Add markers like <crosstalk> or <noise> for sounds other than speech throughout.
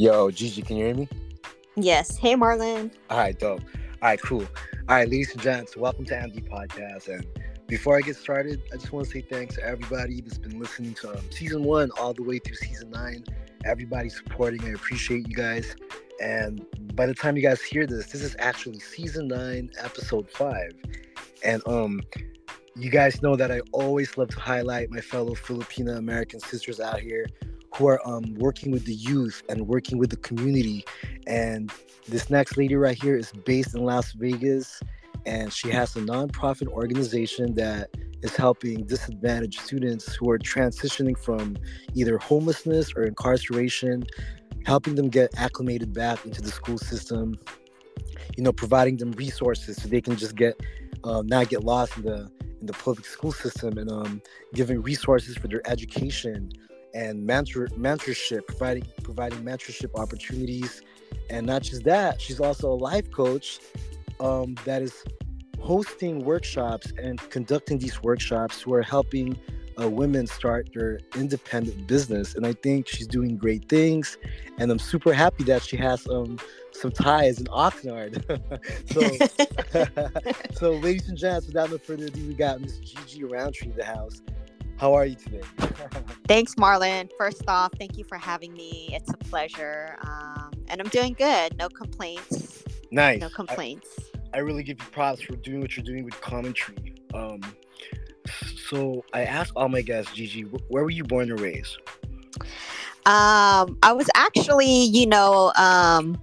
Yo, Gigi, can you hear me? Yes. Hey, Marlon. All right, dope. All right, cool. All right, ladies and gents, welcome to Andy Podcast. And before I get started, I just want to say thanks to everybody that's been listening to um, season one all the way through season nine. Everybody supporting, I appreciate you guys. And by the time you guys hear this, this is actually season nine, episode five. And um, you guys know that I always love to highlight my fellow Filipino American sisters out here who are um, working with the youth and working with the community. And this next lady right here is based in Las Vegas, and she has a nonprofit organization that is helping disadvantaged students who are transitioning from either homelessness or incarceration, helping them get acclimated back into the school system. You know, providing them resources so they can just get um, not get lost in the in the public school system, and um, giving resources for their education and mentor mentorship, providing providing mentorship opportunities, and not just that, she's also a life coach um, that is hosting workshops and conducting these workshops who are helping uh, women start their independent business. And I think she's doing great things, and I'm super happy that she has um, some ties in Oxnard. <laughs> so, <laughs> <laughs> so ladies and gents, without no further ado, we got Miss Gigi Roundtree in the house. How are you today? <laughs> Thanks, Marlon. First off, thank you for having me. It's a pleasure. Um, and I'm doing good. No complaints. Nice. No complaints. I, I, really give you props for doing what you're doing with Common Tree. Um, so I asked all my guests, Gigi, where were you born and raised? Um, I was actually, you know, um,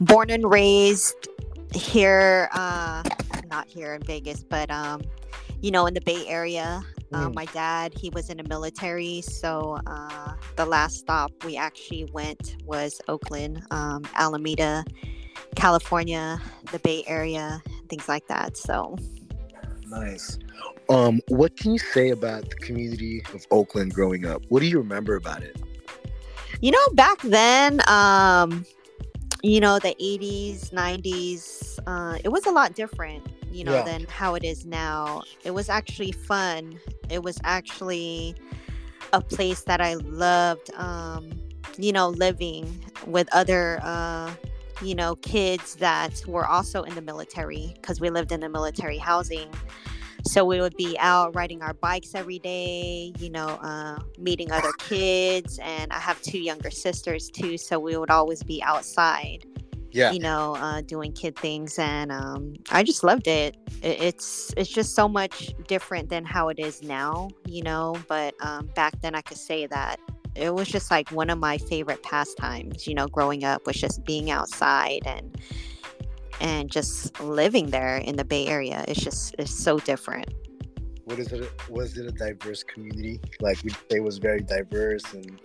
born and raised here, uh, not here in Vegas, but um, you know, in the Bay Area. Uh, mm. my dad, he was in the military, so uh, the last stop we actually went was Oakland, um, Alameda, California, the Bay Area, things like that. So nice. Um, what can you say about the community of Oakland growing up? What do you remember about it? You know, back then, um, you know, the 80s, 90s, uh, it was a lot different you know, yeah. than how it is now. It was actually fun. It was actually a place that I loved, um, you know, living with other, uh, you know, kids that were also in the military because we lived in the military housing. So we would be out riding our bikes every day, you know, uh, meeting other kids. And I have two younger sisters too. So we would always be outside yeah. you know, uh, doing kid things, and um, I just loved it. It's it's just so much different than how it is now, you know. But um, back then, I could say that it was just like one of my favorite pastimes, you know, growing up was just being outside and and just living there in the Bay Area. It's just it's so different. What is it? Was it a diverse community? Like we say, it was very diverse and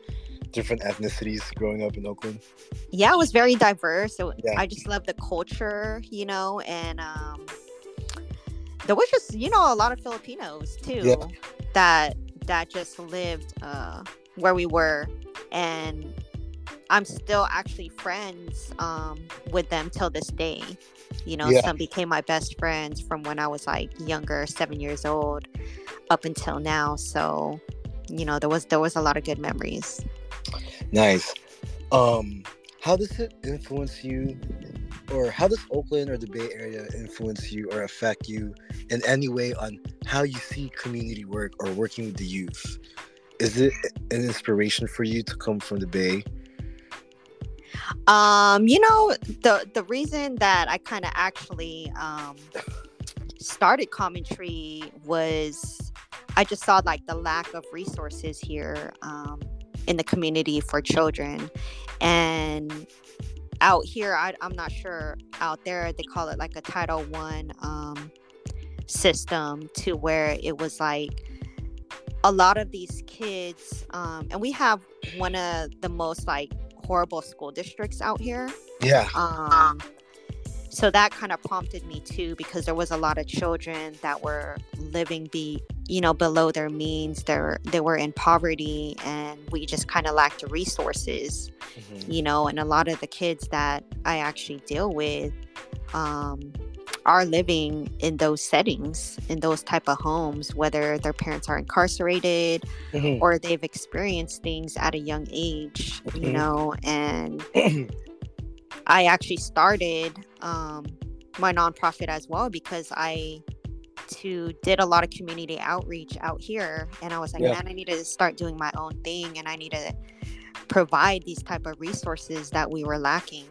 different ethnicities growing up in Oakland? Yeah, it was very diverse. So yeah. I just love the culture, you know, and um, there was just you know a lot of Filipinos too yeah. that that just lived uh, where we were, and I'm still actually friends um, with them till this day. You know, yeah. some became my best friends from when I was like younger, seven years old, up until now. So, you know, there was there was a lot of good memories. Nice. Um, how does it influence you, or how does Oakland or the Bay Area influence you or affect you in any way on how you see community work or working with the youth? Is it an inspiration for you to come from the Bay? Um, you know, the the reason that I kind of actually um, started Common Tree was I just saw like the lack of resources here. Um, in the community for children. And out here I, am not sure out there they call it like a title one um, system to where it was like a lot of these kids um, and we have one of the most like horrible school districts out here. Yeah. Um, so that kind of prompted me too because there was a lot of children that were living be you know below their means they're they were in poverty and we just kind of lacked the resources mm-hmm. you know and a lot of the kids that i actually deal with um, are living in those settings in those type of homes whether their parents are incarcerated mm-hmm. or they've experienced things at a young age mm-hmm. you know and <clears throat> i actually started um, my nonprofit as well because i too did a lot of community outreach out here and i was like yeah. man i need to start doing my own thing and i need to provide these type of resources that we were lacking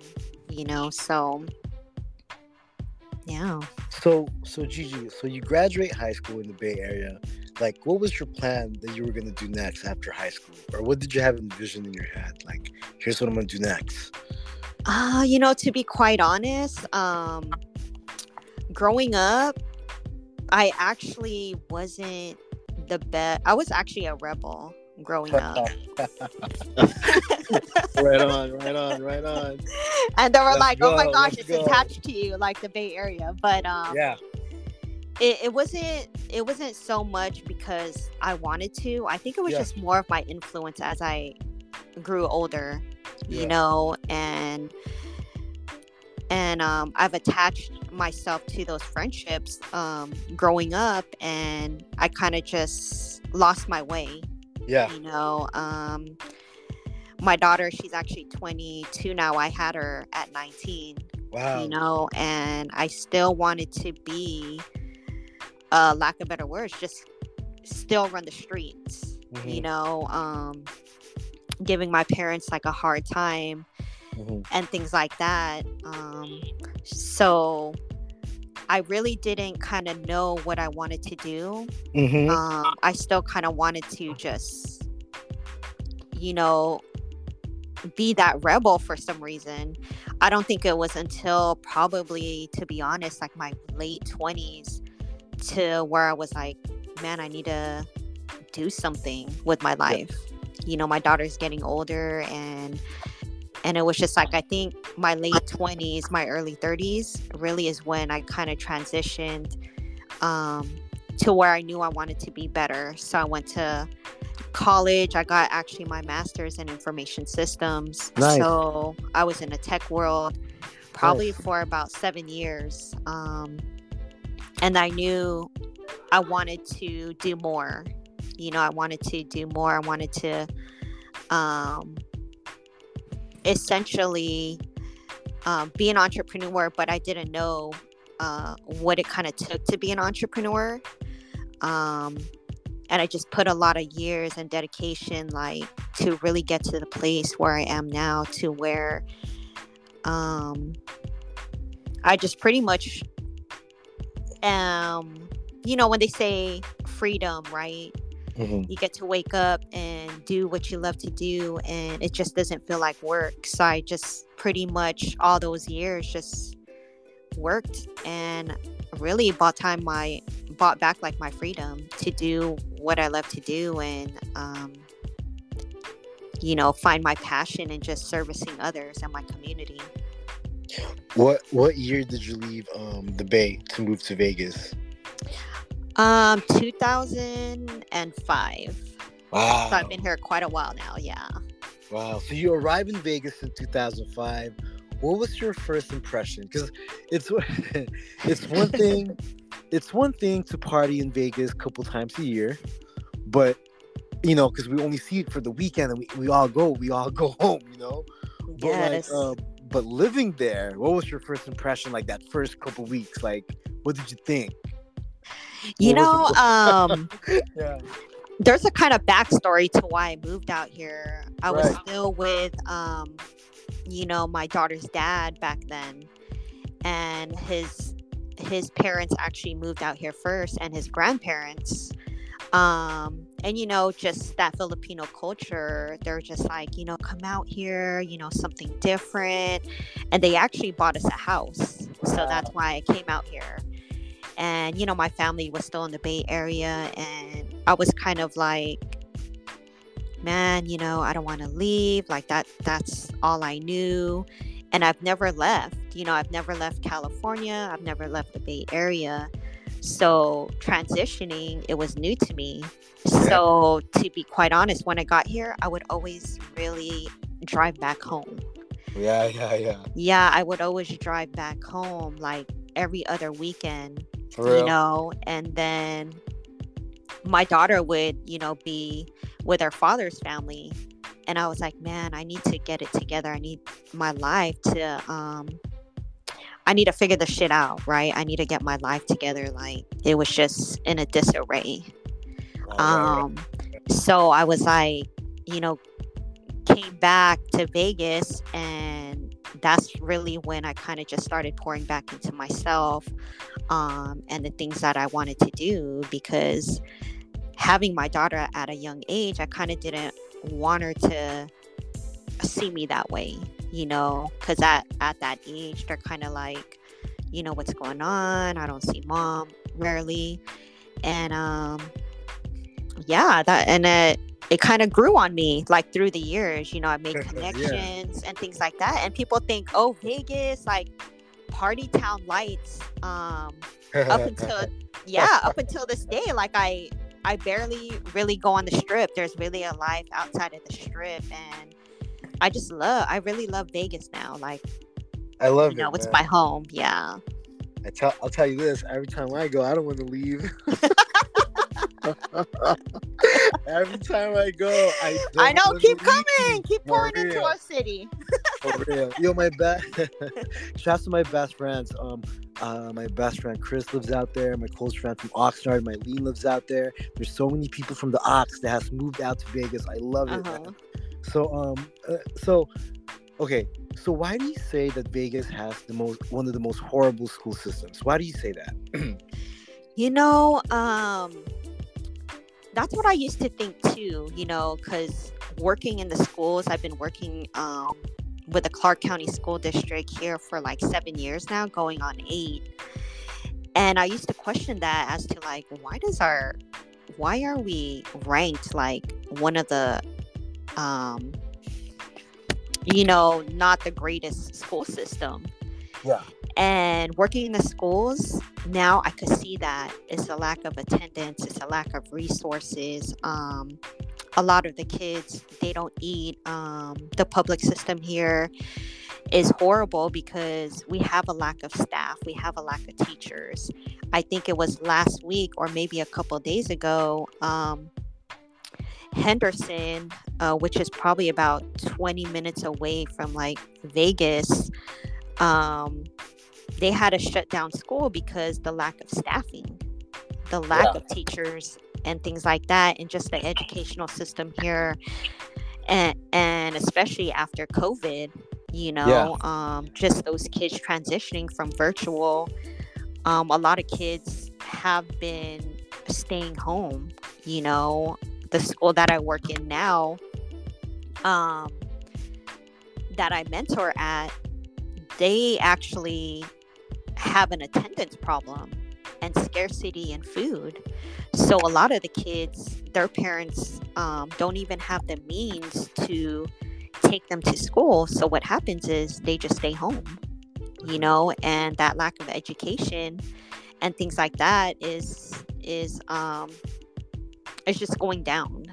you know so yeah. So so gigi so you graduate high school in the bay area. Like what was your plan that you were going to do next after high school? Or what did you have envisioned in your head? Like here's what i'm going to do next uh you know to be quite honest um growing up i actually wasn't the best i was actually a rebel growing <laughs> up. <laughs> right on, <laughs> right on, right on. And they were let's like, go, "Oh my gosh, it's go. attached to you, like the Bay Area." But um, yeah, it, it wasn't. It wasn't so much because I wanted to. I think it was yeah. just more of my influence as I grew older, you know, and and um, I've attached myself to those friendships um, growing up, and I kind of just lost my way yeah. You know, um, my daughter, she's actually 22 now. I had her at 19. Wow. You know, and I still wanted to be, uh, lack of better words, just still run the streets. Mm-hmm. You know, um, giving my parents like a hard time mm-hmm. and things like that. Um, so I really didn't kind of know what I wanted to do. Mm-hmm. Um, I still kind of wanted to just, you know, be that rebel for some reason. I don't think it was until probably, to be honest, like my late 20s to where I was like, man, I need to do something with my life. You know, my daughter's getting older and and it was just like i think my late 20s my early 30s really is when i kind of transitioned um, to where i knew i wanted to be better so i went to college i got actually my master's in information systems nice. so i was in a tech world probably nice. for about seven years um, and i knew i wanted to do more you know i wanted to do more i wanted to um, essentially um, be an entrepreneur, but I didn't know uh, what it kind of took to be an entrepreneur. Um, and I just put a lot of years and dedication, like to really get to the place where I am now, to where um, I just pretty much um, you know, when they say freedom, right? Mm-hmm. You get to wake up and do what you love to do, and it just doesn't feel like work. So I just pretty much all those years just worked and really bought time my bought back like my freedom to do what I love to do and um, you know find my passion in just servicing others and my community. What what year did you leave um, the Bay to move to Vegas? Um, 2005. Wow. So I've been here quite a while now. Yeah. Wow. So you arrived in Vegas in 2005. What was your first impression? Because it's <laughs> it's one thing, <laughs> it's one thing to party in Vegas a couple times a year, but you know, because we only see it for the weekend and we, we all go, we all <laughs> go home, you know. But yes. like, uh, but living there, what was your first impression? Like that first couple weeks, like what did you think? You know, <laughs> um, yeah. there's a kind of backstory to why I moved out here. I right. was still with, um, you know, my daughter's dad back then, and his his parents actually moved out here first, and his grandparents. Um, and you know, just that Filipino culture, they're just like, you know, come out here, you know, something different. And they actually bought us a house. So that's why I came out here and you know my family was still in the bay area and i was kind of like man you know i don't want to leave like that that's all i knew and i've never left you know i've never left california i've never left the bay area so transitioning it was new to me. So to be quite honest when i got here i would always really drive back home. Yeah yeah yeah. Yeah i would always drive back home like every other weekend, you know, and then my daughter would, you know, be with her father's family. And I was like, man, I need to get it together. I need my life to, um, I need to figure the shit out, right? I need to get my life together. Like it was just in a disarray. Um, so I was like, you know, came back to Vegas and that's really when I kind of just started pouring back into myself um, and the things that I wanted to do because having my daughter at a young age, I kind of didn't want her to see me that way, you know, because at, at that age, they're kind of like, you know, what's going on? I don't see mom rarely. And um, yeah, that, and it, it kind of grew on me like through the years, you know, I made connections yeah. and things like that. And people think, oh, Vegas, like party town lights, um, up until, <laughs> yeah, up until this day, like I, I barely really go on the strip. There's really a life outside of the strip, and I just love. I really love Vegas now. Like, I love you know, it. It's my home. Yeah. I tell. I'll tell you this. Every time I go, I don't want to leave. <laughs> Every time I go, I I know. Keep coming. Keep pouring into our city. For real. Yo, my best. <laughs> Shouts to my best friends. Um, uh, my best friend Chris lives out there. My close friend from Oxnard, my Lean lives out there. There's so many people from the Ox that has moved out to Vegas. I love it. Uh-huh. So um, uh, so okay. So why do you say that Vegas has the most one of the most horrible school systems? Why do you say that? <clears throat> you know, um, that's what I used to think too. You know, because working in the schools, I've been working um, with the Clark County School District here for like seven years now, going on eight. And I used to question that as to like, why does our, why are we ranked like one of the, um, you know, not the greatest school system? Yeah. And working in the schools, now I could see that it's a lack of attendance, it's a lack of resources. Um, a lot of the kids they don't eat um, the public system here is horrible because we have a lack of staff we have a lack of teachers i think it was last week or maybe a couple days ago um, henderson uh, which is probably about 20 minutes away from like vegas um, they had to shut down school because the lack of staffing the lack yeah. of teachers and things like that and just the educational system here and and especially after covid you know yeah. um, just those kids transitioning from virtual um, a lot of kids have been staying home you know the school that i work in now um, that i mentor at they actually have an attendance problem and scarcity in food. So a lot of the kids, their parents um, don't even have the means to take them to school. So what happens is they just stay home, you know, and that lack of education and things like that is is um is just going down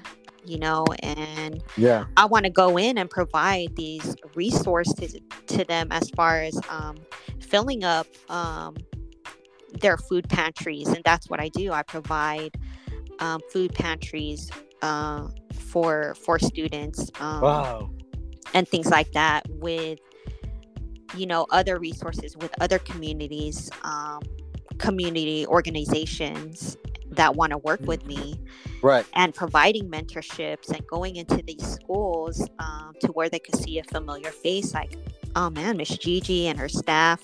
you know and yeah i want to go in and provide these resources to them as far as um, filling up um, their food pantries, and that's what I do. I provide um, food pantries uh, for for students. Um, wow. And things like that with you know other resources with other communities, um, community organizations that want to work with me right. and providing mentorships and going into these schools um, to where they could see a familiar face like oh man miss gigi and her staff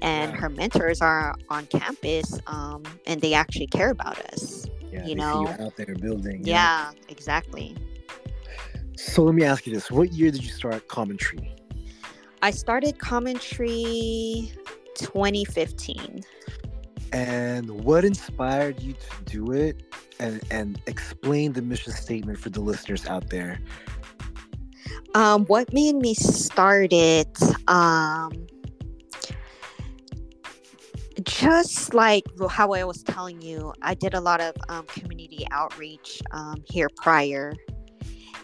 and yeah. her mentors are on campus um, and they actually care about us yeah, you know you out there building yeah, exactly. So let me ask you this what year did you start common tree? I started common tree 2015 and what inspired you to do it and and explain the mission statement for the listeners out there um, what made me start it um, just like how I was telling you, I did a lot of um, community outreach um, here prior.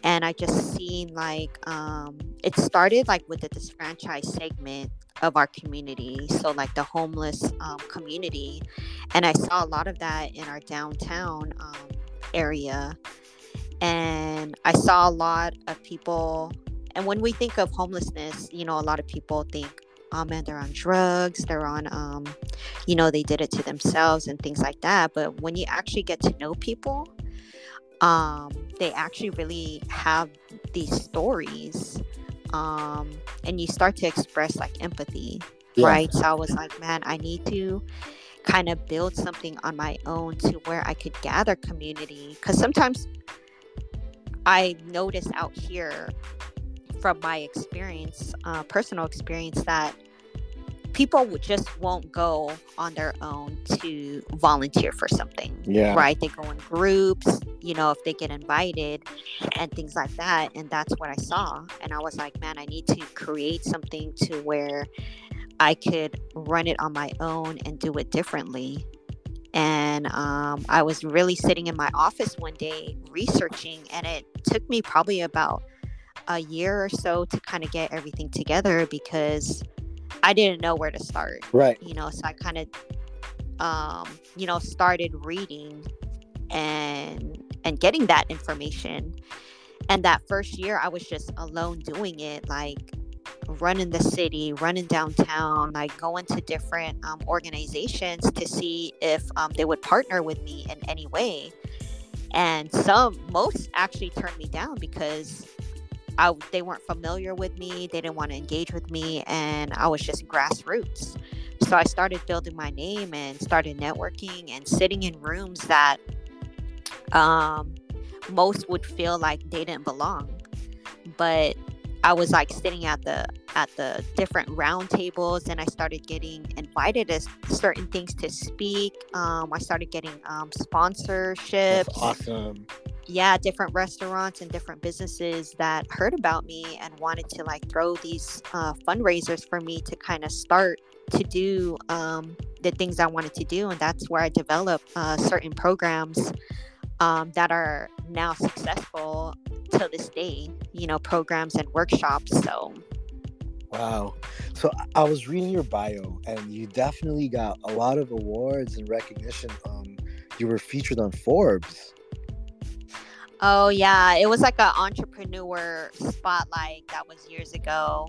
And I just seen like um, it started like with the disfranchised segment of our community. So, like the homeless um, community. And I saw a lot of that in our downtown um, area. And I saw a lot of people. And when we think of homelessness, you know, a lot of people think, oh man, they're on drugs, they're on, um, you know, they did it to themselves and things like that. But when you actually get to know people, um, they actually really have these stories um, and you start to express like empathy yeah. right so i was like man i need to kind of build something on my own to where i could gather community because sometimes i notice out here from my experience uh, personal experience that people just won't go on their own to volunteer for something. Yeah. Right. They go in groups, you know, if they get invited and things like that. And that's what I saw. And I was like, man, I need to create something to where I could run it on my own and do it differently. And um, I was really sitting in my office one day researching, and it took me probably about a year or so to kind of get everything together because I didn't know where to start. Right. You know, so I kind of, um, you know, started reading and and getting that information. And that first year, I was just alone doing it, like running the city, running downtown, like going to different um, organizations to see if um, they would partner with me in any way. And some, most actually turned me down because I, they weren't familiar with me. They didn't want to engage with me, and I was just grassroots. So I started building my name and started networking and sitting in rooms that um, most would feel like they didn't belong. But I was like sitting at the at the different round tables, and I started getting invited to certain things to speak. Um, I started getting um, sponsorships. That's awesome yeah different restaurants and different businesses that heard about me and wanted to like throw these uh, fundraisers for me to kind of start to do um, the things i wanted to do and that's where i developed uh, certain programs um, that are now successful to this day you know programs and workshops so. Wow. So i was reading your bio and you definitely got a lot of awards and recognition um, you were featured on forbes Oh yeah, it was like an entrepreneur spotlight that was years ago,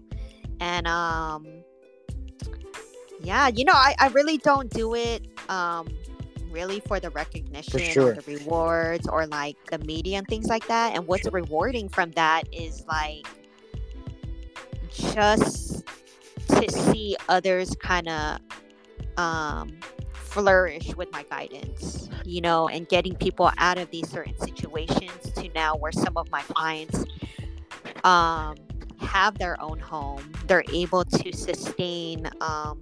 and um, yeah, you know, I, I really don't do it um really for the recognition for sure. or the rewards or like the media and things like that. And what's sure. rewarding from that is like just to see others kind of um flourish with my guidance, you know, and getting people out of these certain situations to now where some of my clients um, have their own home. They're able to sustain um,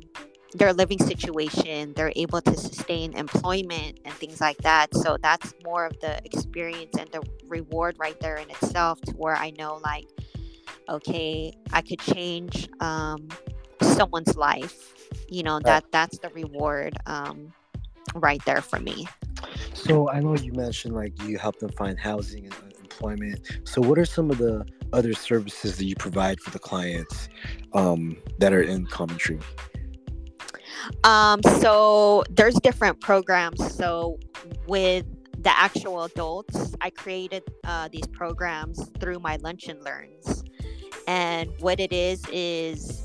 their living situation, they're able to sustain employment and things like that. So that's more of the experience and the reward right there in itself to where I know, like, okay, I could change um, someone's life you know that that's the reward um, right there for me. So i know you mentioned like you help them find housing and employment. So what are some of the other services that you provide for the clients um, that are in Common Tree um, so there's different programs. So with the actual adults i created uh, these programs through my lunch and learns. And what it is is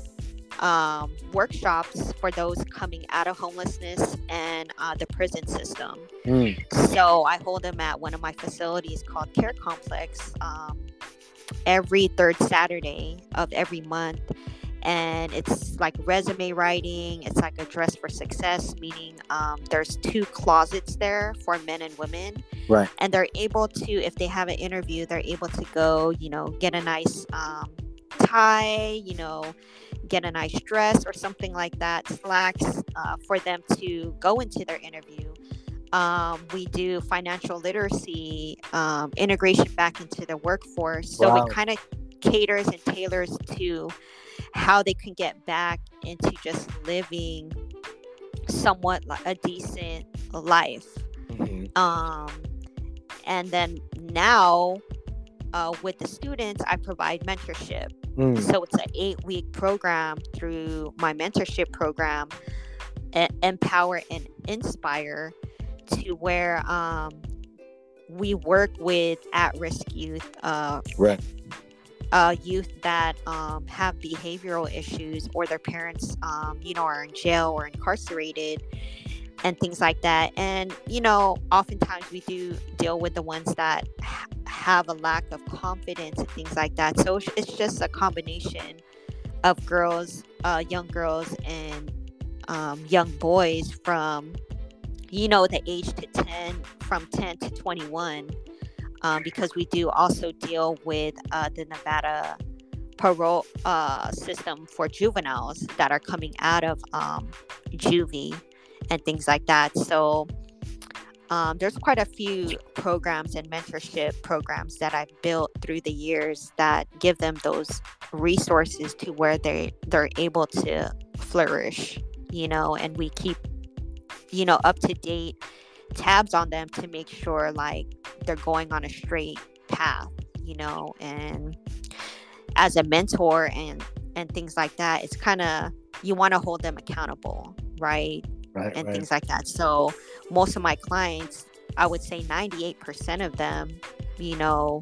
um, workshops for those coming out of homelessness and uh, the prison system. Mm. So I hold them at one of my facilities called Care Complex um, every third Saturday of every month. And it's like resume writing. It's like a dress for success, meaning um, there's two closets there for men and women. Right. And they're able to, if they have an interview, they're able to go, you know, get a nice um, tie, you know, get a nice dress or something like that, slacks uh, for them to go into their interview. Um, we do financial literacy um, integration back into the workforce. So wow. it kind of caters and tailors to how they can get back into just living somewhat like a decent life. Mm-hmm. Um, and then now uh, with the students, I provide mentorship Mm. So it's an eight week program through my mentorship program, Empower and Inspire, to where um, we work with at risk youth. Uh, right. Uh, youth that um, have behavioral issues or their parents, um, you know, are in jail or incarcerated and things like that. And, you know, oftentimes we do deal with the ones that ha- have a lack of confidence and things like that. So it's just a combination of girls, uh, young girls, and um, young boys from, you know, the age to 10, from 10 to 21, um, because we do also deal with uh, the Nevada parole uh, system for juveniles that are coming out of um, juvie and things like that. So um, there's quite a few programs and mentorship programs that I've built through the years that give them those resources to where they they're able to flourish, you know, and we keep you know up to date tabs on them to make sure like they're going on a straight path, you know, and as a mentor and and things like that, it's kind of you want to hold them accountable, right? Right, and right. things like that. So most of my clients, I would say 98% of them, you know,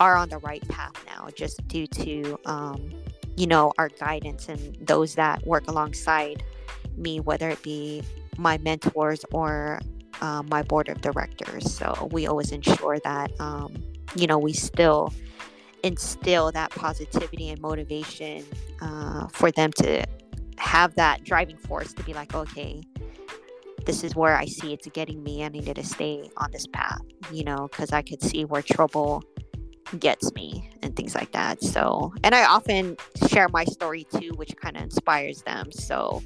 are on the right path now just due to, um, you know, our guidance and those that work alongside me, whether it be my mentors or uh, my board of directors. So we always ensure that, um, you know, we still instill that positivity and motivation uh, for them to have that driving force to be like, okay, this is where I see it's getting me. I needed to stay on this path, you know, because I could see where trouble gets me and things like that. So, and I often share my story too, which kind of inspires them. So,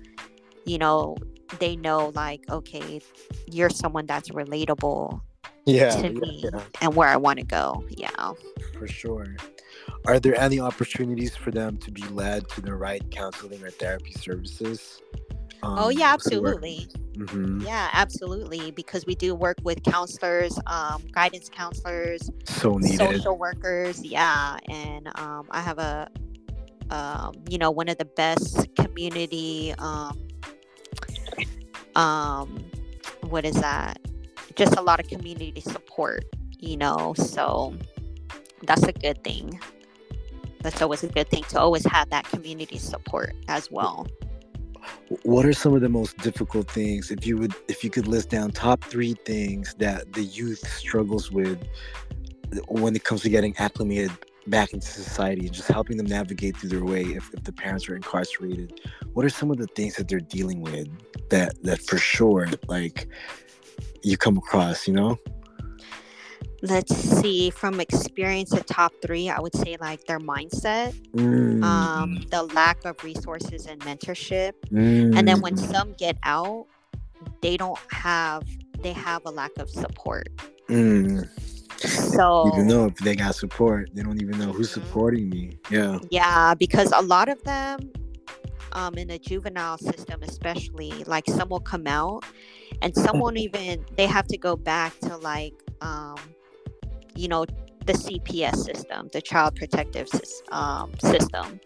you know, they know like, okay, you're someone that's relatable yeah, to yeah, me yeah. and where I want to go. Yeah. For sure. Are there any opportunities for them to be led to the right counseling or therapy services? Um, oh yeah, absolutely. Mm-hmm. Yeah, absolutely. Because we do work with counselors, um, guidance counselors, so needed. social workers. Yeah, and um, I have a, um, you know, one of the best community. Um, um, what is that? Just a lot of community support. You know, so that's a good thing. That's always a good thing to always have that community support as well. what are some of the most difficult things if you would if you could list down top three things that the youth struggles with uh, when it comes to getting acclimated back into society and just helping them navigate through their way if, if the parents are incarcerated? What are some of the things that they're dealing with that that for sure like you come across you know let's see from experience the top three i would say like their mindset mm. um, the lack of resources and mentorship mm. and then when mm. some get out they don't have they have a lack of support mm. so even know if they got support they don't even know who's mm-hmm. supporting me yeah yeah because a lot of them um, in the juvenile system especially like some will come out and some won't even they have to go back to like um, you know the CPS system, the Child Protective um, System,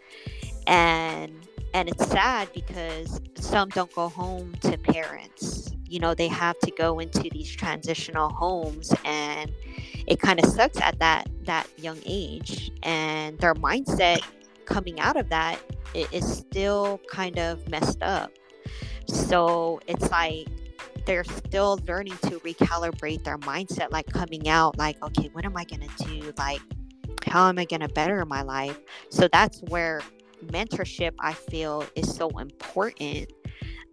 and and it's sad because some don't go home to parents. You know, they have to go into these transitional homes, and it kind of sucks at that that young age, and their mindset coming out of that is still kind of messed up. So it's like they're still learning to recalibrate their mindset, like coming out, like, okay, what am I going to do? Like, how am I going to better my life? So that's where mentorship, I feel, is so important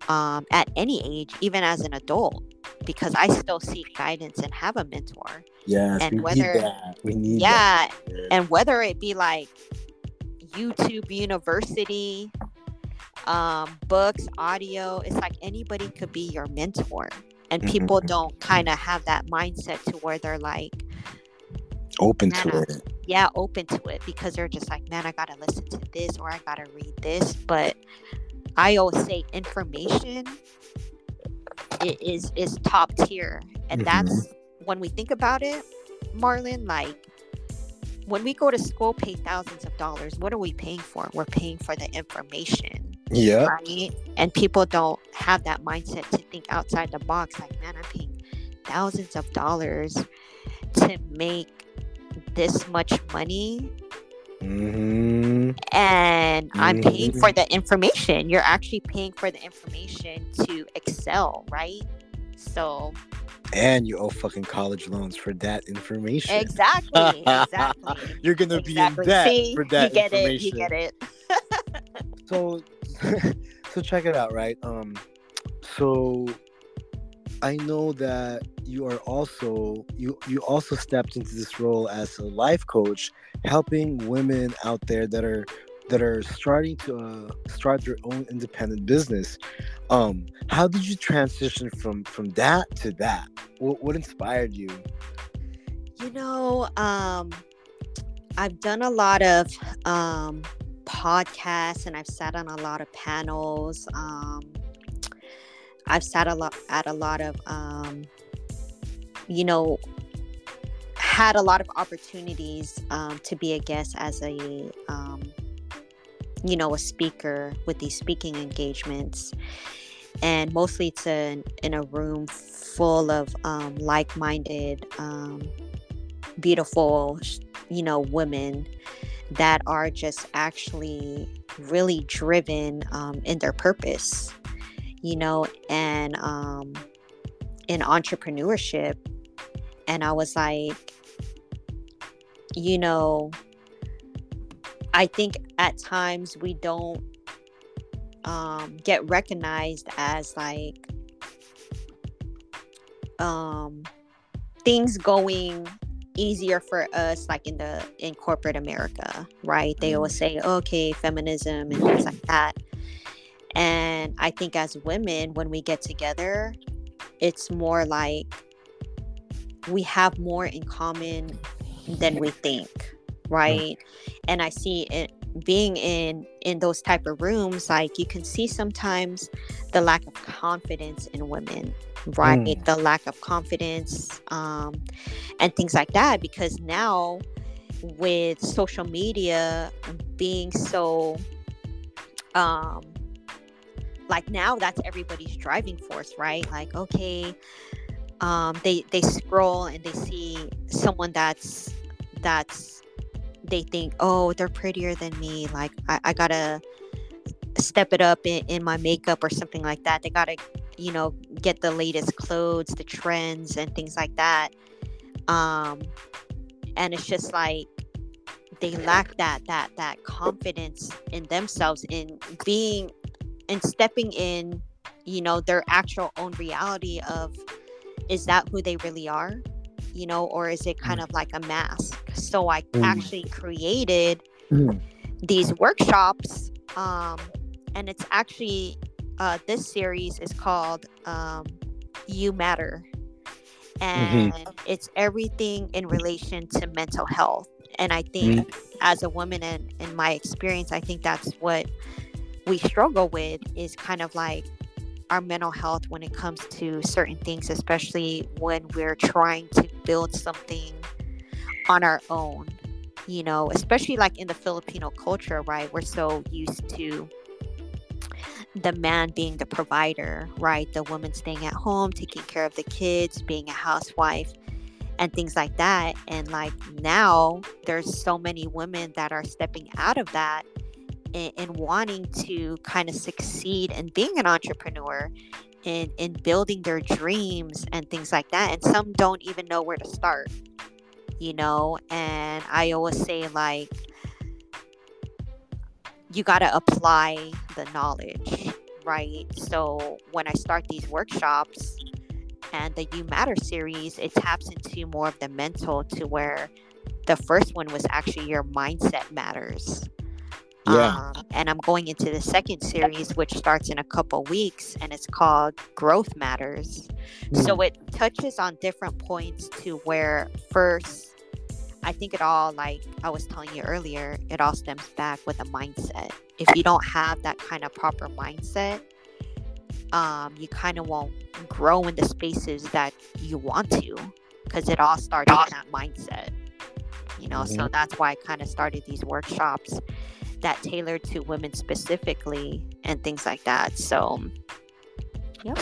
um, at any age, even as an adult, because I still seek guidance and have a mentor. Yes, and we whether, need that. We need yeah, that. and whether it be like YouTube University, um, books, audio. It's like anybody could be your mentor. And mm-hmm. people mm-hmm. don't kind of have that mindset to where they're like open to it. Yeah, open to it because they're just like, man, I got to listen to this or I got to read this. But I always say information is is top tier. And mm-hmm. that's when we think about it, Marlon, like when we go to school, pay thousands of dollars. What are we paying for? We're paying for the information. Yeah. Right. And people don't have that mindset to think outside the box. Like, man, I'm paying thousands of dollars to make this much money. Mm-hmm. And mm-hmm. I'm paying for Mm-hmm. the information. You're actually paying for the information to excel, right? So And you owe fucking college loans for that information. exactly, exactly. <laughs> You're gonna exactly. be in debt See, for that you get it. You get it. <laughs> so <laughs> so check it out right um so i know that you are also you you also stepped into this role as a life coach helping women out there that are that are starting to uh, start their own independent business um how did you transition from from that to that what, what inspired you You know, um, I've done a lot of um, podcasts and I've sat on a lot of panels. Um, I've sat a lot at a lot of, um, you know, had a lot of opportunities um, to be a guest as a, um, you know, a speaker with these speaking engagements. And mostly it's in, in a room full of um, like minded, um, beautiful, you know, women that are just actually really driven um, in their purpose, you know, and um, in entrepreneurship. And I was like, you know, I think at times we don't um, get recognized as like um, things going easier for us like in the in corporate america right? They always say okay feminism and things like that. And i think as women when we get together it's more like we have more in common than we think right? And i see it being in in those type of rooms like you can see sometimes the lack of confidence in women right? Mm. the lack of confidence um and things like that because now with social media being so um like now that's everybody's driving force right? Like okay um they they scroll and they see someone that's that's they think oh they're prettier than me like i, I gotta step it up in, in my makeup or something like that. They gotta you know get the latest clothes the trends and things like that. Um and it's just like they lack that that that confidence in themselves in being and stepping in you know their actual own reality of is that who they really are you know or is it kind of like a mask? So i Mm. actually created Mm. these workshops um and it's actually uh this series is called um you matter. And it's everything in relation to mental health. And i think as a woman and in my experience i think that's what we struggle with is kind of like our mental health when it comes to certain things especially when we're trying to build something on our own you know especially like in the filipino culture right? We're so used to the man being the provider right? The woman staying at home taking care of the kids being a housewife and things like that. And like now there's so many women that are stepping out of that and, and wanting to kind of succeed and being an entrepreneur and in building their dreams and things like that and some don't even know where to start you know? And i always say like you got to apply the knowledge right? So when i start these workshops and the you matter series it taps into more of the mental to where the first one was actually your mindset matters Yeah. um, and i'm going into the second series which starts in a couple weeks and it's called growth matters so it touches on different points to where first i think it all like i was telling you earlier it all stems back with a mindset if you don't have that kind of proper mindset um, you kind of won't grow in the spaces that you want to because it all starts in that mindset you know mm-hmm. so that's why i kind of started these workshops that tailored to women specifically and things like that so. Yep.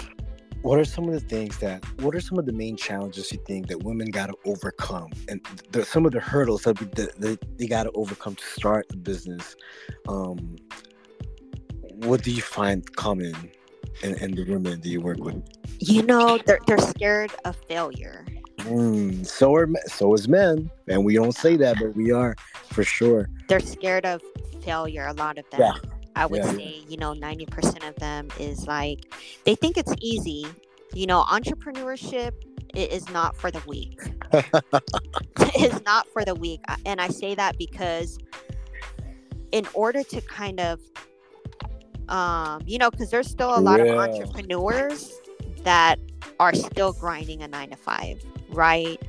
What are some of the things that what are some of the main challenges you think that women got to overcome? And the, some of the hurdles that, that, that they got to overcome to start a business um, what do you find common in, in the women that you work with? You know they're, they're scared of failure. Mm, so are so is men and we don't say that but we are for sure. They're scared of failure a lot of them yeah I would yeah, say, you know, 90% of them is like they think it's easy. You know, entrepreneurship it is not for the weak. <laughs> it's not for the weak. And I say that because in order to kind of um, you know, because there's still a lot yeah. of entrepreneurs that are still grinding a nine to five, right?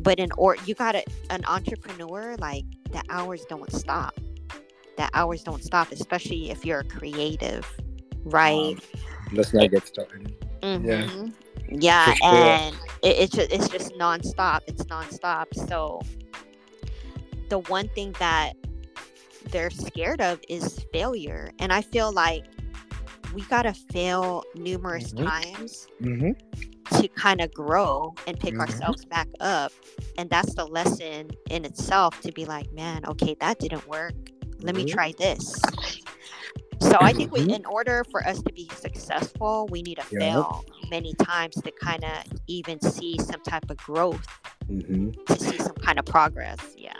But in or you got a, an entrepreneur, like the hours don't stop that hours don't stop, especially if you're a creative, right? Um, let's not get started. Mm-hmm. Yeah. Yeah, sure. and it, it's just it's just nonstop. It's nonstop. So the one thing that they're scared of is failure, and I feel like we gotta fail numerous mm-hmm. times mm-hmm. to kind of grow and pick mm-hmm. ourselves back up, and that's the lesson in itself. To be like, man, okay, that didn't work let me mm-hmm. try this so i think we mm-hmm. in order for us to be successful we need to fail many times to kind of even see some type of growth mm-hmm. to see some kind of progress yeah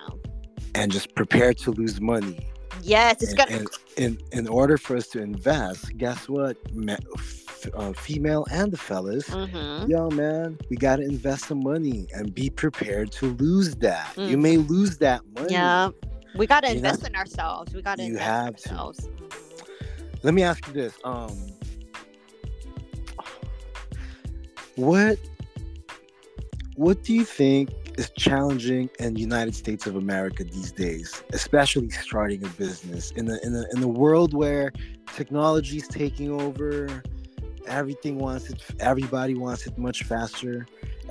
and just prepare to lose money yes it's gonna and, in in order for us to invest guess what uh, female and the fellas mm-hmm. yo man we got to invest some money and be prepared to lose that mm-hmm. you may lose that money yeah we got to invest in ourselves. We got to. You have to. Ourselves. Let me ask you this: um, what what do you think is challenging in the United States of America these days, especially starting a business in the in the in the world where technology is taking over, everything wants it, everybody wants it much faster.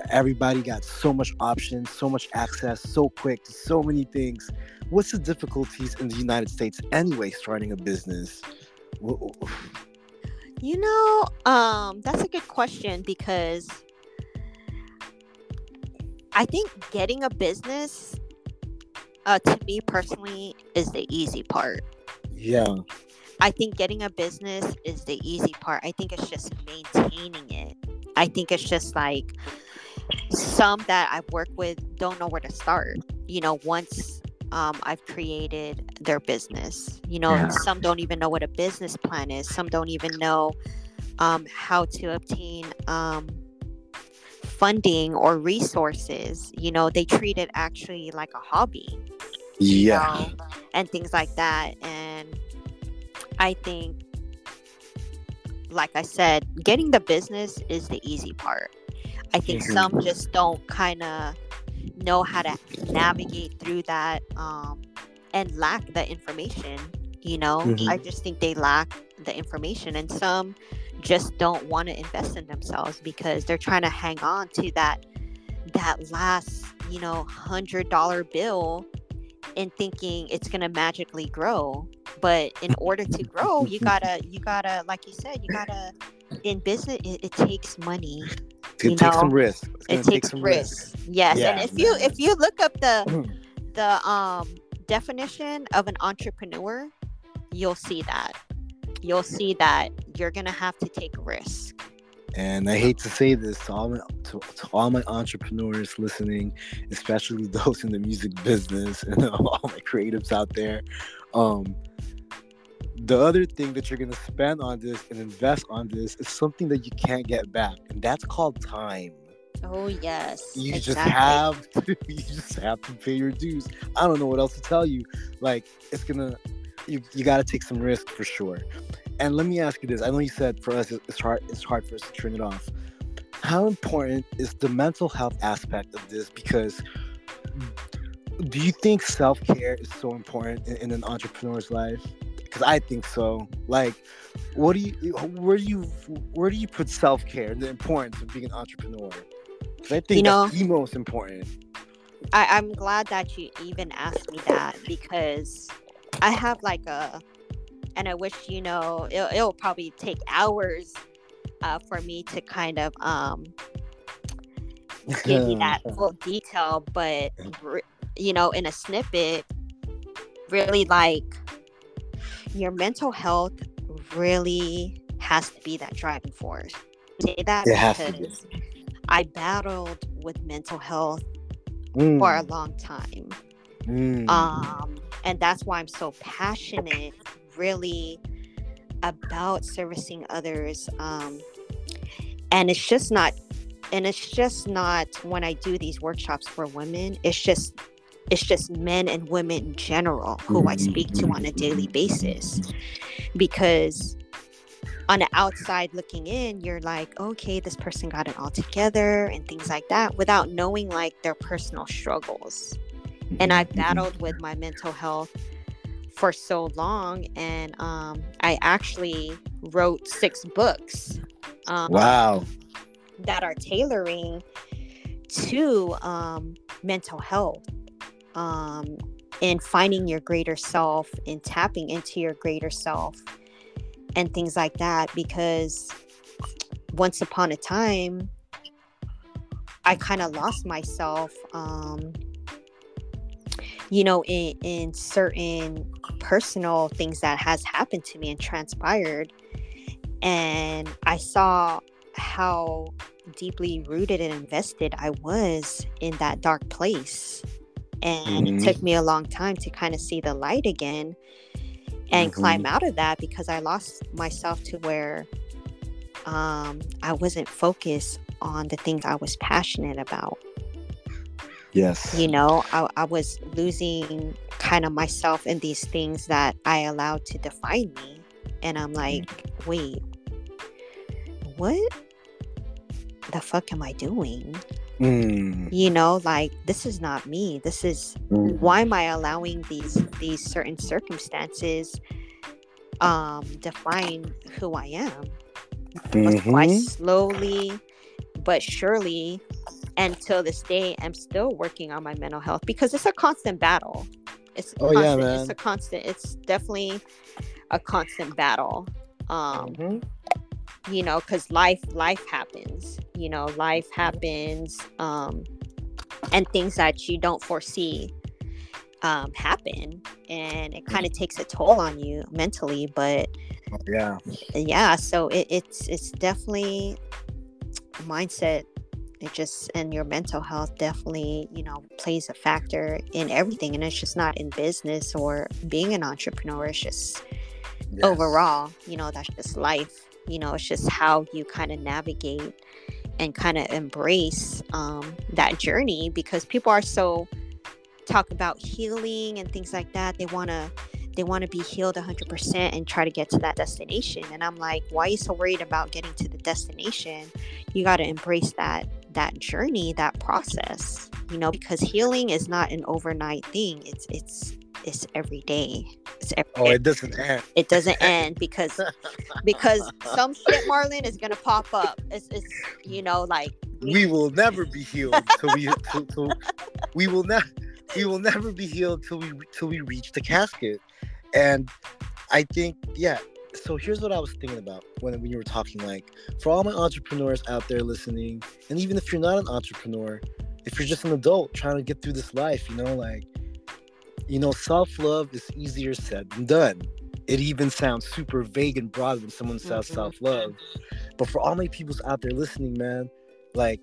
Everybody got so much options, so much access, so quick to so many things what's the difficulties in the United States anyway starting a business? You know, um, that's a good question because I think getting a business, uh, to me personally, is the easy part. Yeah. I think getting a business is the easy part. I think it's just maintaining it. I think it's just like some that I've worked with don't know where to start. You know, once um, I've created their business. You know, yeah. some don't even know what a business plan is. Some don't even know um, how to obtain um, funding or resources. You know, they treat it actually like a hobby. Yeah. You know, and things like that. And I think, like I said, getting the business is the easy part. I think mm-hmm. some just don't kind of know how to navigate through that um, and lack the information you know mm-hmm. i just think they lack the information and some just don't want to invest in themselves because they're trying to hang on to that that last you know hundred dollar bill and thinking it's gonna magically grow but in order to grow you <laughs> gotta you gotta like you said you gotta in business it, it takes money it takes some risk. It takes some risk. risk. Yes, yeah. and if you if you look up the <clears throat> the um definition of an entrepreneur, you'll see that. You'll see that you're gonna have to take risk. And I hate to say this to all my to, to all my entrepreneurs listening, especially <laughs> those in the music business and <laughs> all my creatives out there. Um, the other thing that you're going to spend on this and invest on this is something that you can't get back and that's called time. Oh yes. You exactly. just have <laughs> to you just have to pay your dues. I don't know what else to tell you. Like it's gonna you, you got to take some risk for sure and let me ask you this i know you said for us it's hard it's hard for us to turn it off how important is the mental health aspect of this because do you think self-care is so important in, in an entrepreneur's life because I think so. Like, what do you, where do you, where do you put self care and the importance of being an entrepreneur? Because I think you know, that's the most important. I, I'm glad that you even asked me that because I have like a, and I wish you know it'll, it'll probably take hours uh, for me to kind of um give you that <laughs> full detail, but you know, in a snippet, really like your mental health really has to be that driving force. I say that it because I battled with mental health mm. for a long time. Mm. Um, and that's why I'm so passionate, really, about servicing others. Um, and it's just not, and it's just not when I do these workshops for women. It's just, it's just men and women in general who I speak to on a daily basis, because on the outside looking in, you're like, okay, this person got it all together and things like that without knowing like their personal struggles. And I've <laughs> mm-hmm. battled with my mental health for so long. And um, I actually wrote six books. Um, wow. That are tailoring to um, mental health um, and finding your greater self and tapping into your greater self and things like that because once upon a time i kind of lost myself um you know in in certain personal things that has happened to me and transpired and i saw how deeply rooted and invested i was in that dark place and mm-hmm. it took me a long time to kind of see the light again and mm-hmm. climb out of that because I lost myself to where um, I wasn't focused on the things I was passionate about. Yes. You know, I, I was losing kind of myself in these things that I allowed to define me. And I'm like, mm. wait, what the fuck am I doing? Mm. You know, like this is not me. This is mm. why am I allowing these these certain circumstances um define who I am? Mm-hmm. I slowly but surely until this day I'm still working on my mental health because it's a constant battle. It's oh, constant, yeah, man. it's a constant it's definitely a constant battle. Um mm-hmm you know because life life happens you know life happens um and things that you don't foresee um happen and it kind of takes a toll on you mentally but oh, yeah yeah so it, it's it's definitely mindset it just and your mental health definitely you know plays a factor in everything and it's just not in business or being an entrepreneur it's just yes. overall you know that's just life you know it's just how you kind of navigate and kind of embrace um, that journey because people are so talk about healing and things like that they want to they want to be healed 100% and try to get to that destination and i'm like why are you so worried about getting to the destination you got to embrace that that journey that process you know because healing is not an overnight thing it's it's it's every day. It's every oh, day. it doesn't end. It doesn't <laughs> end because because some shit, Marlon, is gonna pop up. It's, it's you know like we will never be healed till we till, till, <laughs> we will not we will never be healed till we till we reach the casket. And I think yeah. So here's what I was thinking about when, when you were talking. Like for all my entrepreneurs out there listening, and even if you're not an entrepreneur, if you're just an adult trying to get through this life, you know, like you know, self love is easier said than done. It even sounds super vague and broad when someone says mm-hmm. self love. But for all my peoples out there listening, man, like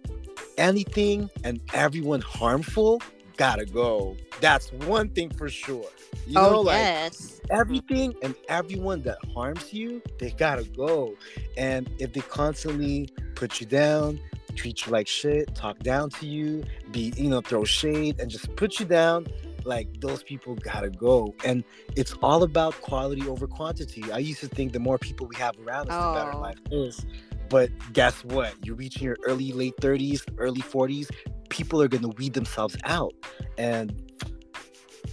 anything and everyone harmful gotta go. That's one thing for sure. You oh, know, like yes. Mm-hmm. everything and everyone that harms you, they gotta go. And if they constantly put you down, treat you like shit, talk down to you, be, you know, throw shade and just put you down, like those people gotta go and it's all about quality over quantity i used to think the more people we have around us oh. the better oh. life is but guess what you're reaching your early late 30s early 40s people are gonna weed themselves out and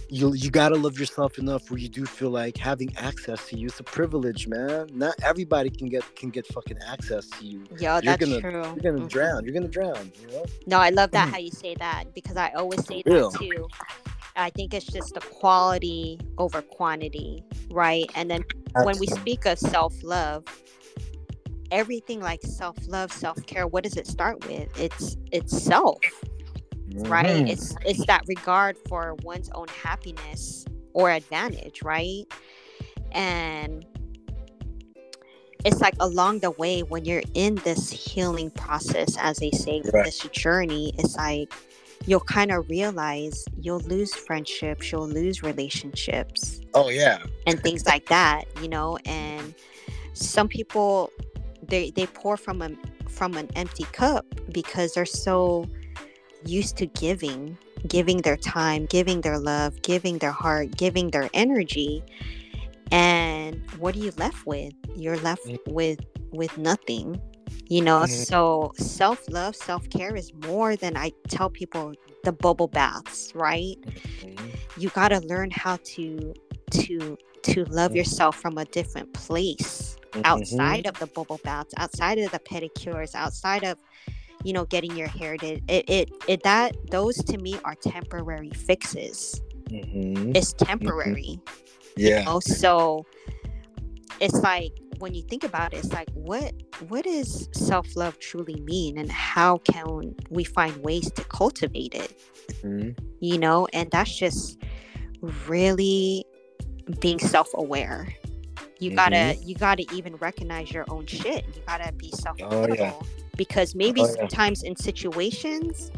you you gotta love yourself enough where you do feel like having access to you is a privilege, man. Not everybody can get can get fucking access to you. Yeah, you're that's gonna, true. You're gonna Mhm. drown. You're gonna drown. You know. No, I love that Mhm. how you say that because I always say that too. I think it's just the quality over quantity, right? And then when we speak of self love, everything like self love, self care, what does it start with? It's it's self, right? Mhm. It's it's that regard for one's own happiness or advantage, right? And it's like along the way when you're in this healing process, as they say, Right. this journey, it's like you'll kind of realize you'll lose friendships, you'll lose relationships, Oh yeah. and things like that, you know. And some people they they pour from a from an empty cup because they're so used to giving, giving their time, giving their love, giving their heart, giving their energy. And what are you left with? You're left Mm. with with nothing. You know, Mhm. so self-love, self-care is more than I tell people the bubble baths, right? Mhm. you got to learn how to to to love Mhm. yourself from a different place Mhm. outside of the bubble baths outside of the pedicures outside of you know getting your hair did it it, it that those to me are temporary fixes Mhm. it's temporary Yeah. you know? so it's like when you think about it it's like what what does self-love truly mean and how can we find ways to cultivate it Mhm. you know and that's just really being self-aware you gotta mm-hmm. you gotta even recognize your own shit. You gotta be oh, self-critical because oh, maybe Oh, yeah. sometimes in situations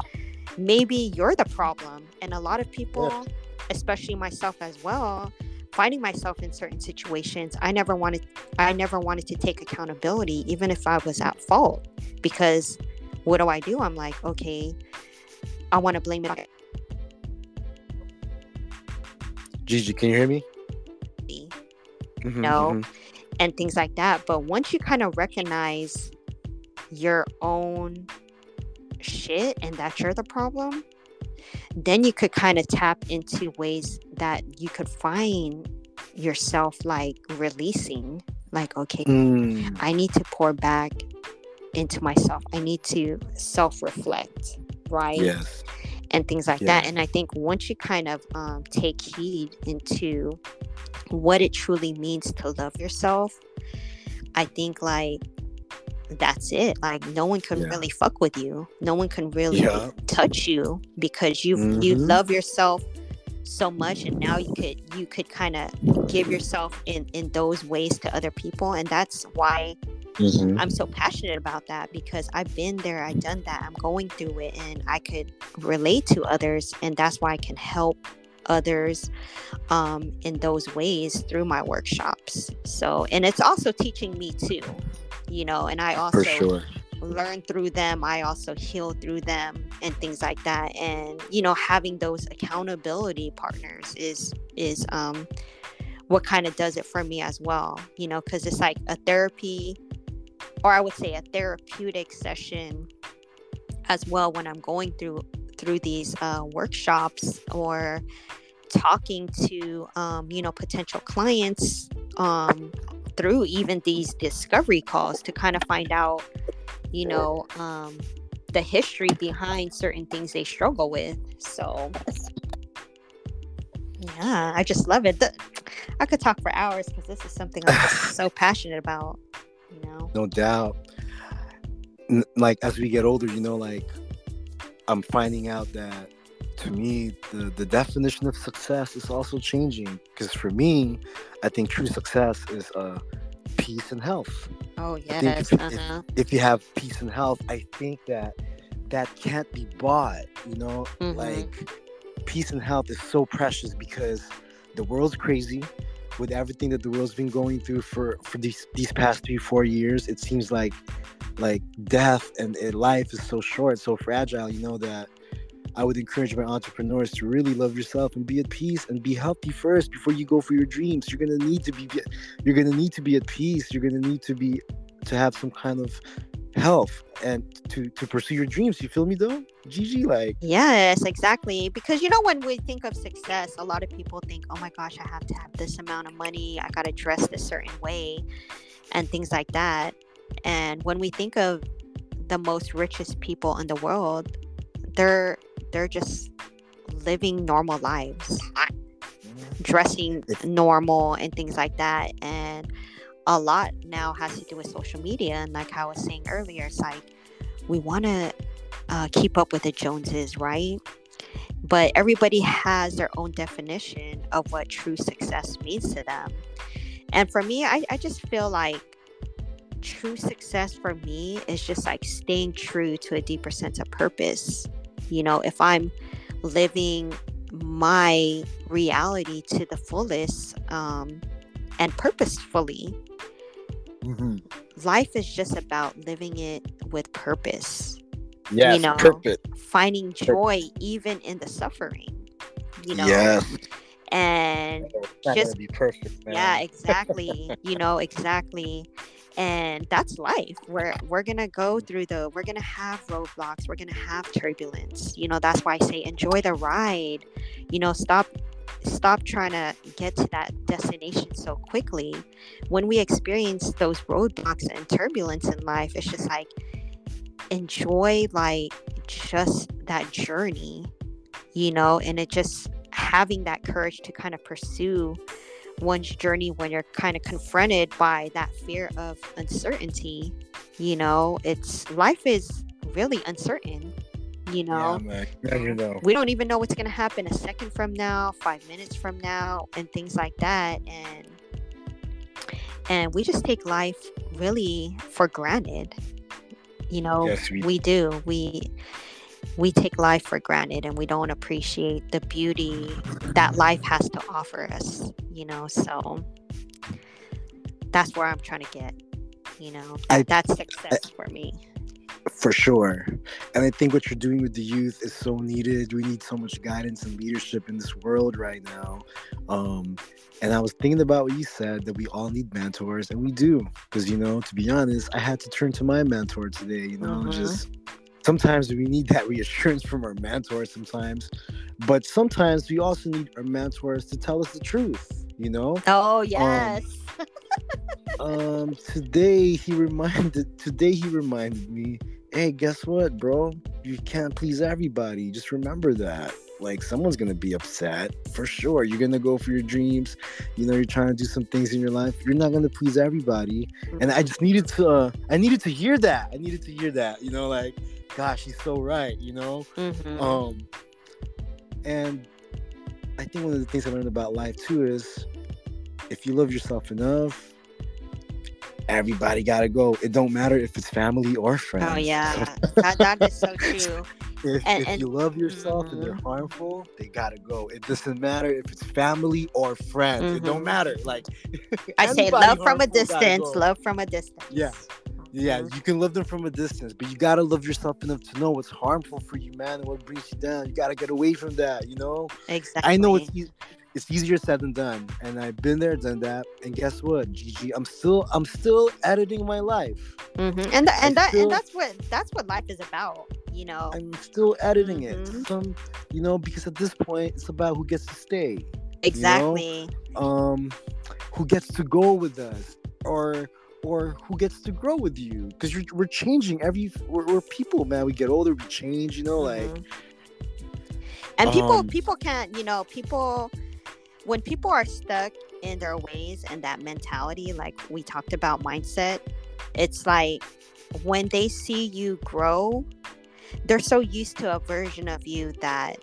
maybe you're the problem. And a lot of people especially myself as well finding myself in certain situations i never wanted i never wanted to take accountability even if i was at fault. Because what do i do? I'm like okay i want to blame it on Gigi, can you hear me Mhm, No. mhm. and things like that. But once you kind of recognize your own shit and that you're the problem, then you could kind of tap into ways that you could find yourself like releasing, like, okay, Mm. I need to pour back into myself. I need to self reflect, right? Yes. And things like that. And I think once you kind of um, take heed into what it truly means to love yourself, I think like that's it. Like no one can Yeah. really fuck with you. No one can really Yeah. touch you because you have you love yourself so much and now you could you could kind of give yourself in in those ways to other people and that's why Mhm. I'm so passionate about that because I've been there, I've done that, I'm going through it, and I could relate to others, and that's why I can help others um, in those ways through my workshops. So, and it's also teaching me too, you know, and I also For sure. Learn through them, I also heal through them, and things like that. And you know, having those accountability partners is is um, what kind of does it for me as well, you know, because it's like a therapy or I would say a therapeutic session as well when I'm going through through these uh, workshops or talking to um, you know potential clients um, through even these discovery calls to kind of find out you know um, the history behind certain things they struggle with. So yeah, I just love it. The- I could talk for hours because this is something I'm <laughs> so passionate about. You know. No doubt. N- Like as we get older, you know, like I'm finding out that to me the the definition of success is also changing. Because for me, I think true success is uh peace and health. Oh yes. if- Uh-huh. If you have peace and health, I think that that can't be bought. You know, Mhm. like peace and health is so precious because the world's crazy with everything that the world's been going through for for these these past three four years it seems like like death and, and life is so short so fragile you know that i would encourage my entrepreneurs to really love yourself and be at peace and be healthy first before you go for your dreams you're gonna need to be you're gonna need to be at peace you're gonna need to be to have some kind of health and to to pursue your dreams. You feel me though, Gigi? Like yes, exactly. Because you know when we think of success, a lot of people think, oh my gosh, I have to have this amount of money. I got to dress this certain way, and things like that. And when we think of the most richest people in the world, they're they're just living normal lives, mm-hmm. dressing normal and things like that. And a lot now has to do with social media. And like I was saying earlier, it's like we want to uh, keep up with the Joneses, right? But everybody has their own definition of what true success means to them. And for me, I, I just feel like true success for me is just like staying true to a deeper sense of purpose. You know, if I'm living my reality to the fullest um, and purposefully, mm-hmm. life is just about living it with purpose. Yes, you know, purpose. finding joy purpose. even in the suffering. You know, yes and just be perfect man. yeah exactly you know exactly and that's life. We're we're gonna go through the we're gonna have roadblocks we're gonna have turbulence you know that's why i say enjoy the ride you know stop stop trying to get to that destination so quickly. When we experience those roadblocks and turbulence in life it's just like enjoy like just that journey you know and it just having that courage to kind of pursue one's journey when you're kind of confronted by that fear of uncertainty you know? It's life is really uncertain you know, yeah, never know. we don't even know what's going to happen a second from now five minutes from now and things like that and and we just take life really for granted you know? Yes, we, we do we we take life for granted and we don't appreciate the beauty that life has to offer us, you know. So that's where I'm trying to get, you know, that, I, that's success I, for me. For sure. And I think what you're doing with the youth is so needed. We need so much guidance and leadership in this world right now. Um, and I was thinking about what you said that we all need mentors, and we do. Because, you know, to be honest, I had to turn to my mentor today, you know, mm-hmm. just sometimes we need that reassurance from our mentors sometimes but sometimes we also need our mentors to tell us the truth you know? Oh um, yes. um, <laughs> um today he reminded today he reminded me hey guess what bro? You can't please everybody. Just remember that. Like someone's gonna be upset for sure. You're gonna go for your dreams. You know you're trying to do some things in your life. You're not gonna please everybody. And i just needed to uh, i needed to hear that. I needed to hear that you know like gosh, he's so right, you know? Mm-hmm. Um, and I think one of the things I learned about life too is if you love yourself enough, everybody gotta go. It don't matter if it's family or friends. Oh yeah, that, that is so <laughs> true. If, and, if and, you love yourself mm-hmm. and they're mm-hmm. harmful, they gotta go. It doesn't matter if it's family or friends. Mm-hmm. It don't mm-hmm. matter. Like <laughs> I say, love from a distance. Love from a distance. Yeah, yeah, mm-hmm. you can love them from a distance, but you gotta love yourself enough to know what's harmful for you, man, and what brings you down. You gotta get away from that, you know. Exactly. I know it's e- it's easier said than done, and I've been there, done that. And guess what, Gigi? I'm still I'm still editing my life. Mm-hmm. And and that still, and that's what that's what life is about, you know. I'm still editing mm-hmm. it. Some, you know, because at this point, it's about who gets to stay. Exactly. You know? Um, who gets to go with us, or or who gets to grow with you because we're changing every we're, we're, people man we get older we change you know mm-hmm. like and people um, people can't you know people when people are stuck in their ways and that mentality like we talked about mindset it's like when they see you grow they're so used to a version of you that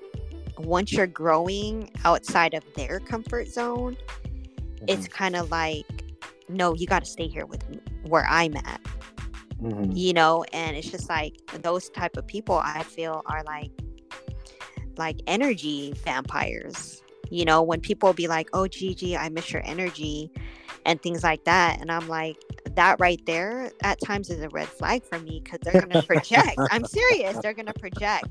once you're growing outside of their comfort zone mm-hmm. it's kind of like no, you got to stay here with me where I'm at. Mm-hmm. You know, and it's just like those type of people I feel are like like energy vampires. You know, when people be like, "Oh, Gigi, I miss your energy," and things like that, and I'm like, that right there at times is a red flag for me because they're gonna project. I'm serious. They're gonna project.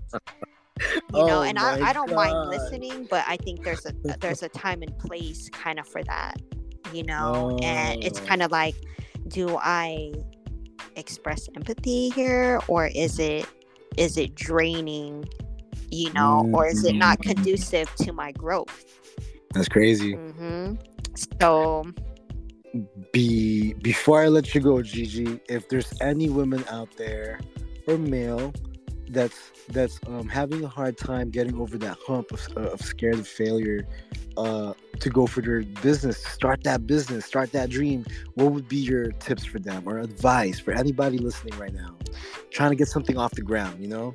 You know, oh and I, I don't God. mind listening, but I think there's a there's a time and place kind of for that you know oh. and it's kind of like do i express empathy here or is it is it draining you know mm-hmm. or is it not mm-hmm. conducive to my growth that's crazy mm-hmm. so be before i let you go gigi if there's any women out there or male that's that's um, having a hard time getting over that hump of, uh, of scared of failure uh, to go for their business, start that business, start that dream, what would be your tips for them or advice for anybody listening right now, trying to get something off the ground? You know.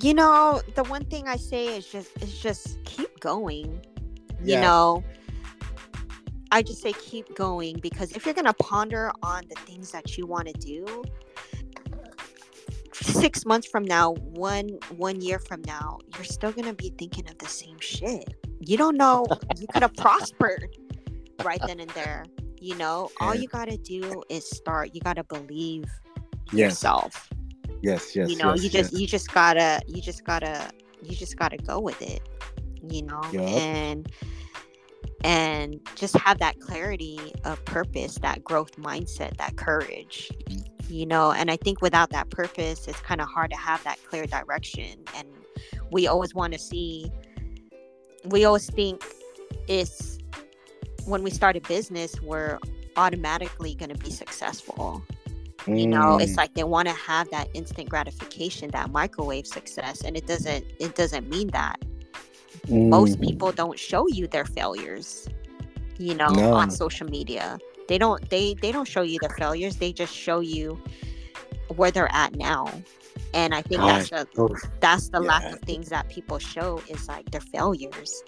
You know, the one thing I say is just is just keep going. Yeah. You know, I just say keep going because if you're gonna ponder on the things that you want to do, six months from now, one one year from now, you're still gonna be thinking of the same shit. You don't know. you could have prospered right then and there. You know, yeah. all you gotta do is start. You gotta believe yes. yourself. Yes, yes. You know, yes, you just yes. you just gotta you just gotta you just gotta go with it. You know, yep. and and just have that clarity of purpose, that growth mindset, that courage you know and i think without that purpose it's kind of hard to have that clear direction and we always want to see we always think it's when we start a business we're automatically going to be successful mm. you know it's mm. like they want to have that instant gratification that microwave success and it doesn't it doesn't mean that mm. most people don't show you their failures you know no. on social media they don't they they don't show you their failures they just show you where they're at now. And i think that's the oh, that's the yeah. lack of things that people show is like their failures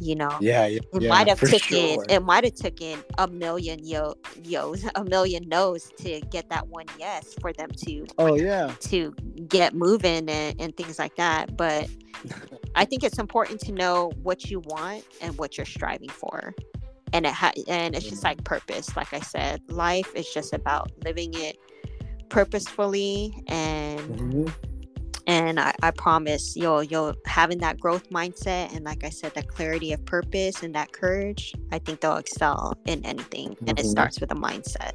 you know? Yeah, yeah it might have taken sure. it might have taken a million yo yo's a million no's to get that one yes for them to oh yeah. to get moving and, and things like that. But <laughs> i think it's important to know what you want and what you're striving for and it ha- and it's just like purpose like i said life is just about living it purposefully and mm-hmm. and I, I promise you'll you'll having that growth mindset and like i said that clarity of purpose and that courage i think they'll excel in anything mm-hmm. and it mm-hmm. starts with a mindset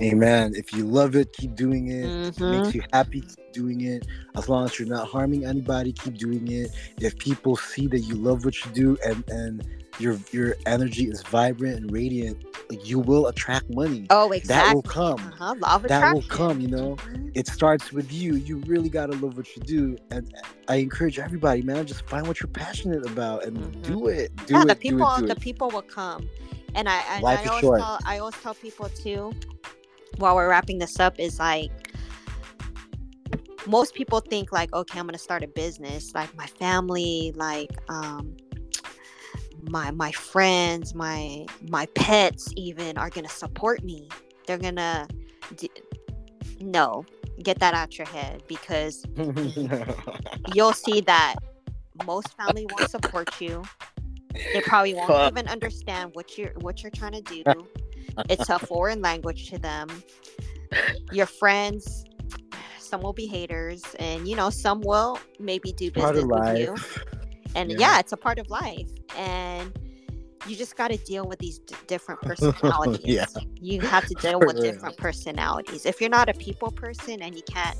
Amen. If you love it, keep doing it. Mm-hmm. it makes you happy, keep doing it. As long as you're not harming anybody, keep doing it. If people see that you love what you do and and your your energy is vibrant and radiant, like you will attract money. Oh, exactly. That will come. Uh-huh. Law that will come. You know, mm-hmm. it starts with you. You really gotta love what you do, and I encourage everybody, man, just find what you're passionate about and mm-hmm. do it. Do yeah, it, the people, it, the it. people will come, and I, I, I always short. tell, I always tell people too, while we're wrapping this up, is like most people think like okay i'm gonna start a business like my family like um my my friends my my pets even are gonna support me. They're gonna d- no get that out your head because <laughs> you'll see that most family won't support you. They probably won't even understand what you're what you're trying to do. It's a foreign language to them. Your friends some will be haters and you know some will maybe do business with you and yeah. yeah. it's a part of life and you just got to deal with these d- different <laughs> personalities yeah. you have to deal with different personalities if you're not a people person and you can't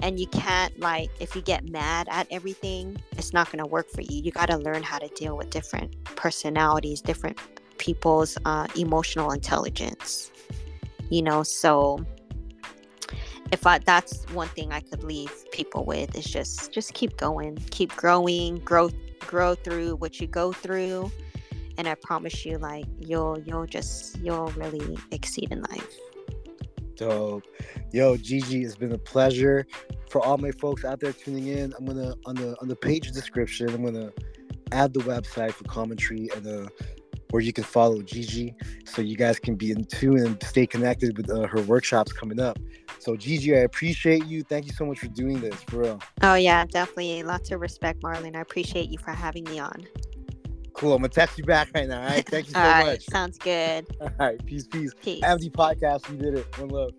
and you can't like if you get mad at everything it's not going to work for you you got to learn how to deal with different personalities different people's uh, emotional intelligence you know so if I that's one thing I could leave people with is just just keep going, keep growing, grow grow through what you go through, and I promise you, like you'll you'll just you'll really exceed in life. Dope, yo, Gigi, it's been a pleasure. For all my folks out there tuning in, I'm gonna on the on the page description, I'm gonna add the website for Common Tree and the where you can follow Gigi so you guys can be in tune and stay connected with uh, her workshops coming up. So, Gigi, I appreciate you. Thank you so much for doing this, for real. Oh, yeah, definitely. Lots of respect, Marlon. I appreciate you for having me on. Cool. I'm going to text you back right now. All right. Thank you so <laughs> all much. Right, sounds good. <laughs> All right. Peace, peace. Peace. MD Podcast. We did it. One love.